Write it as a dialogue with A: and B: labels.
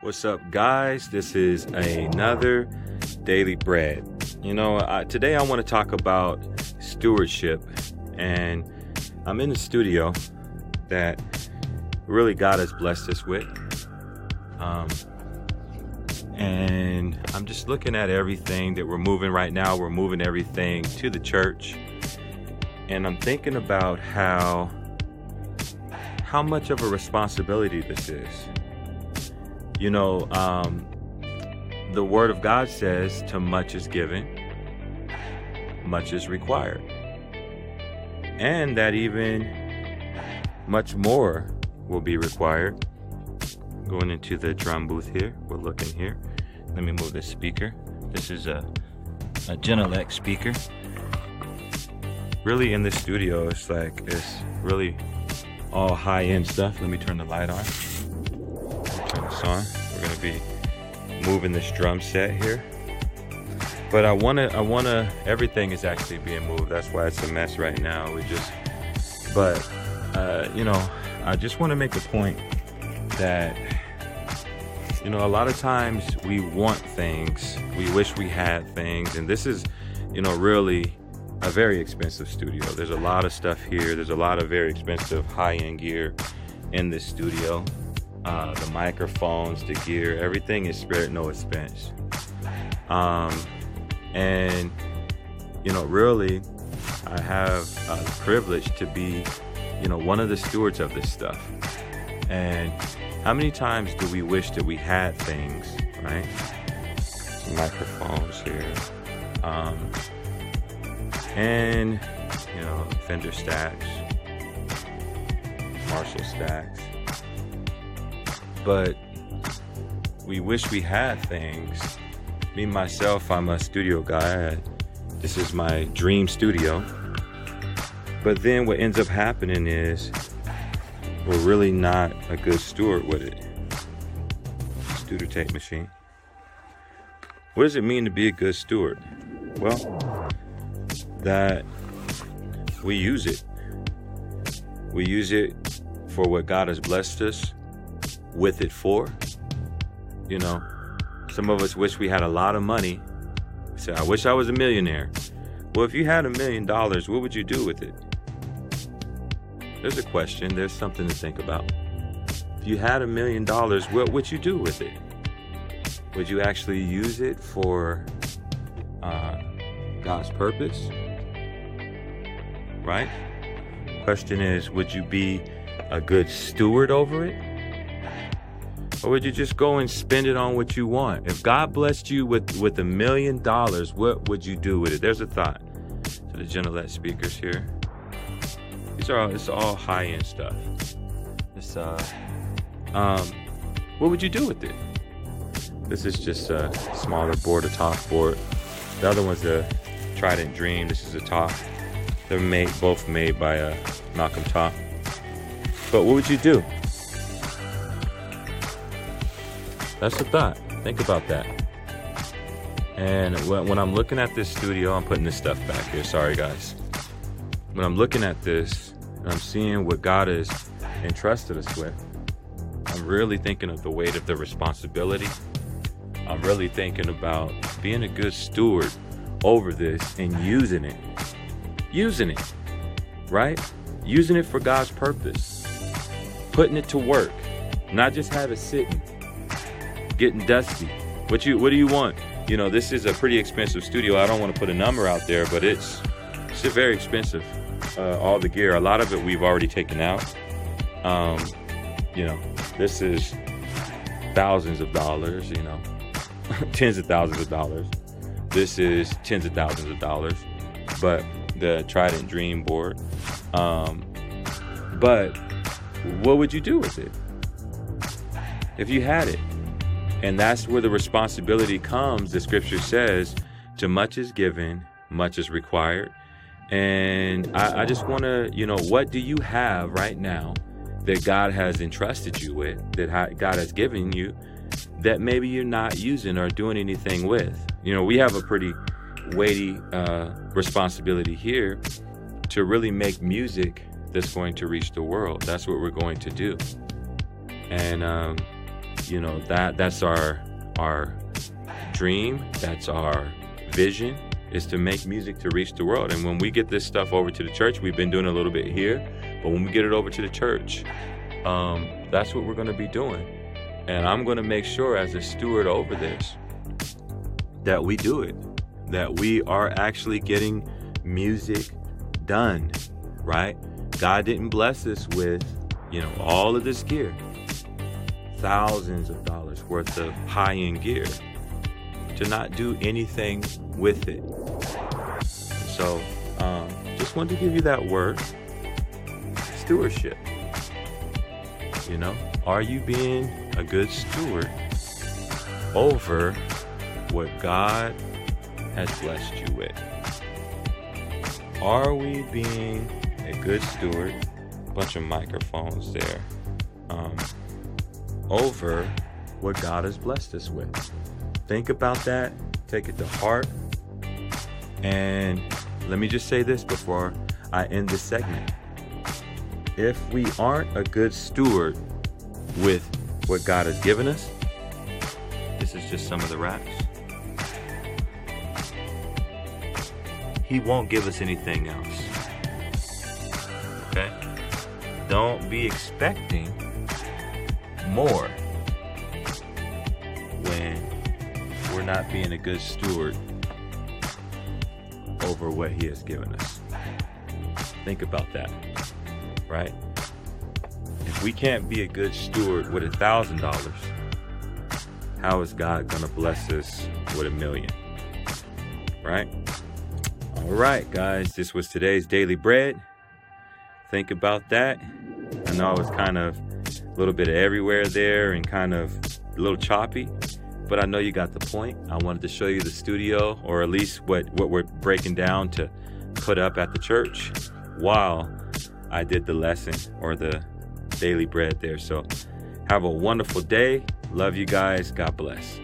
A: What's up, guys? This is another Daily Bread. You know, I, today I want to talk about stewardship, and I'm in the studio that really God has blessed us with. Um, and I'm just looking at everything that we're moving right now. We're moving everything to the church, and I'm thinking about how how much of a responsibility this is. You know, um, the Word of God says, "To much is given, much is required," and that even much more will be required. Going into the drum booth here, we're looking here. Let me move this speaker. This is a a Genelec speaker. Really, in the studio, it's like it's really all high-end stuff. Let me turn the light on. On. We're gonna be moving this drum set here. But I wanna, I wanna. Everything is actually being moved. That's why it's a mess right now. We just, but uh, you know, I just want to make a point that you know a lot of times we want things, we wish we had things, and this is, you know, really a very expensive studio. There's a lot of stuff here. There's a lot of very expensive high-end gear in this studio. Uh, the microphones, the gear, everything is spared no expense. Um, and you know, really, I have uh, the privilege to be, you know, one of the stewards of this stuff. And how many times do we wish that we had things, right? Microphones here. Um, and you know Fender stacks, Marshall stacks. But we wish we had things. Me myself, I'm a studio guy. I, this is my dream studio. But then what ends up happening is we're really not a good steward with it. Studio tape machine. What does it mean to be a good steward? Well, that we use it. We use it for what God has blessed us with it for. You know, some of us wish we had a lot of money. We say, I wish I was a millionaire. Well, if you had a million dollars, what would you do with it? There's a question, there's something to think about. If you had a million dollars, what would you do with it? Would you actually use it for uh, God's purpose? Right? Question is, would you be a good steward over it? Or would you just go and spend it on what you want? If God blessed you with, with a million dollars, what would you do with it? There's a thought. To the Genelec speakers here. These are all, it's all high end stuff. It's uh um what would you do with it? This is just a smaller board, a Toft board. The other one's a Trident Dream. This is a Toft. They're made both made by uh, Malcolm Toft. But what would you do? That's the thought. Think about that. And when, I'm looking at this studio, I'm putting this stuff back here. Sorry, guys. When I'm looking at this, and I'm seeing what God has entrusted us with, I'm really thinking of the weight of the responsibility. I'm really thinking about being a good steward over this and using it. Using it, right? Using it for God's purpose. Putting it to work. Not just have it sitting, getting dusty. What you what do you want? You know, this is a pretty expensive studio. I don't want to put a number out there, but it's it's very expensive. Uh, all the gear, a lot of it we've already taken out. Um, you know, this is thousands of dollars. You know, tens of thousands of dollars. This is tens of thousands of dollars. But the Trident Dream board. Um, but what would you do with it if you had it? And that's where the responsibility comes. The scripture says, to much is given, much is required. And I, I just want to, you know, what do you have right now that God has entrusted you with, that God has given you, that maybe you're not using or doing anything with? You know, we have a pretty weighty uh, responsibility here to really make music that's going to reach the world. That's what we're going to do. And um, you know that that's our our dream. That's our vision is to make music to reach the world. And when we get this stuff over to the church, we've been doing a little bit here, but when we get it over to the church, um, that's what we're going to be doing. And I'm going to make sure, as a steward over this, that we do it, that we are actually getting music done, right? God didn't bless us with, you know, all of this gear, thousands of dollars worth of high end gear, to not do anything with it. So, um, just wanted to give you that word stewardship. You know, are you being a good steward over what God has blessed you with? Are we being a good steward? A bunch of microphones there. Um, over what God has blessed us with. Think about that, take it to heart, and let me just say this before I end this segment. If we aren't a good steward with what God has given us, this is just some of the raps. He won't give us anything else. Okay? Don't be expecting more when we're not being a good steward over what He has given us. Think about that, right? If we can't be a good steward with a thousand dollars, how is God gonna bless us with a million? Right? All right, guys, this was today's daily bread. Think about that. I know I was kind of a little bit of everywhere there and kind of a little choppy, but I know you got the point. I wanted to show you the studio, or at least what, what we're breaking down to put up at the church while I did the lesson or the daily bread there. So have a wonderful day. Love you guys. God bless.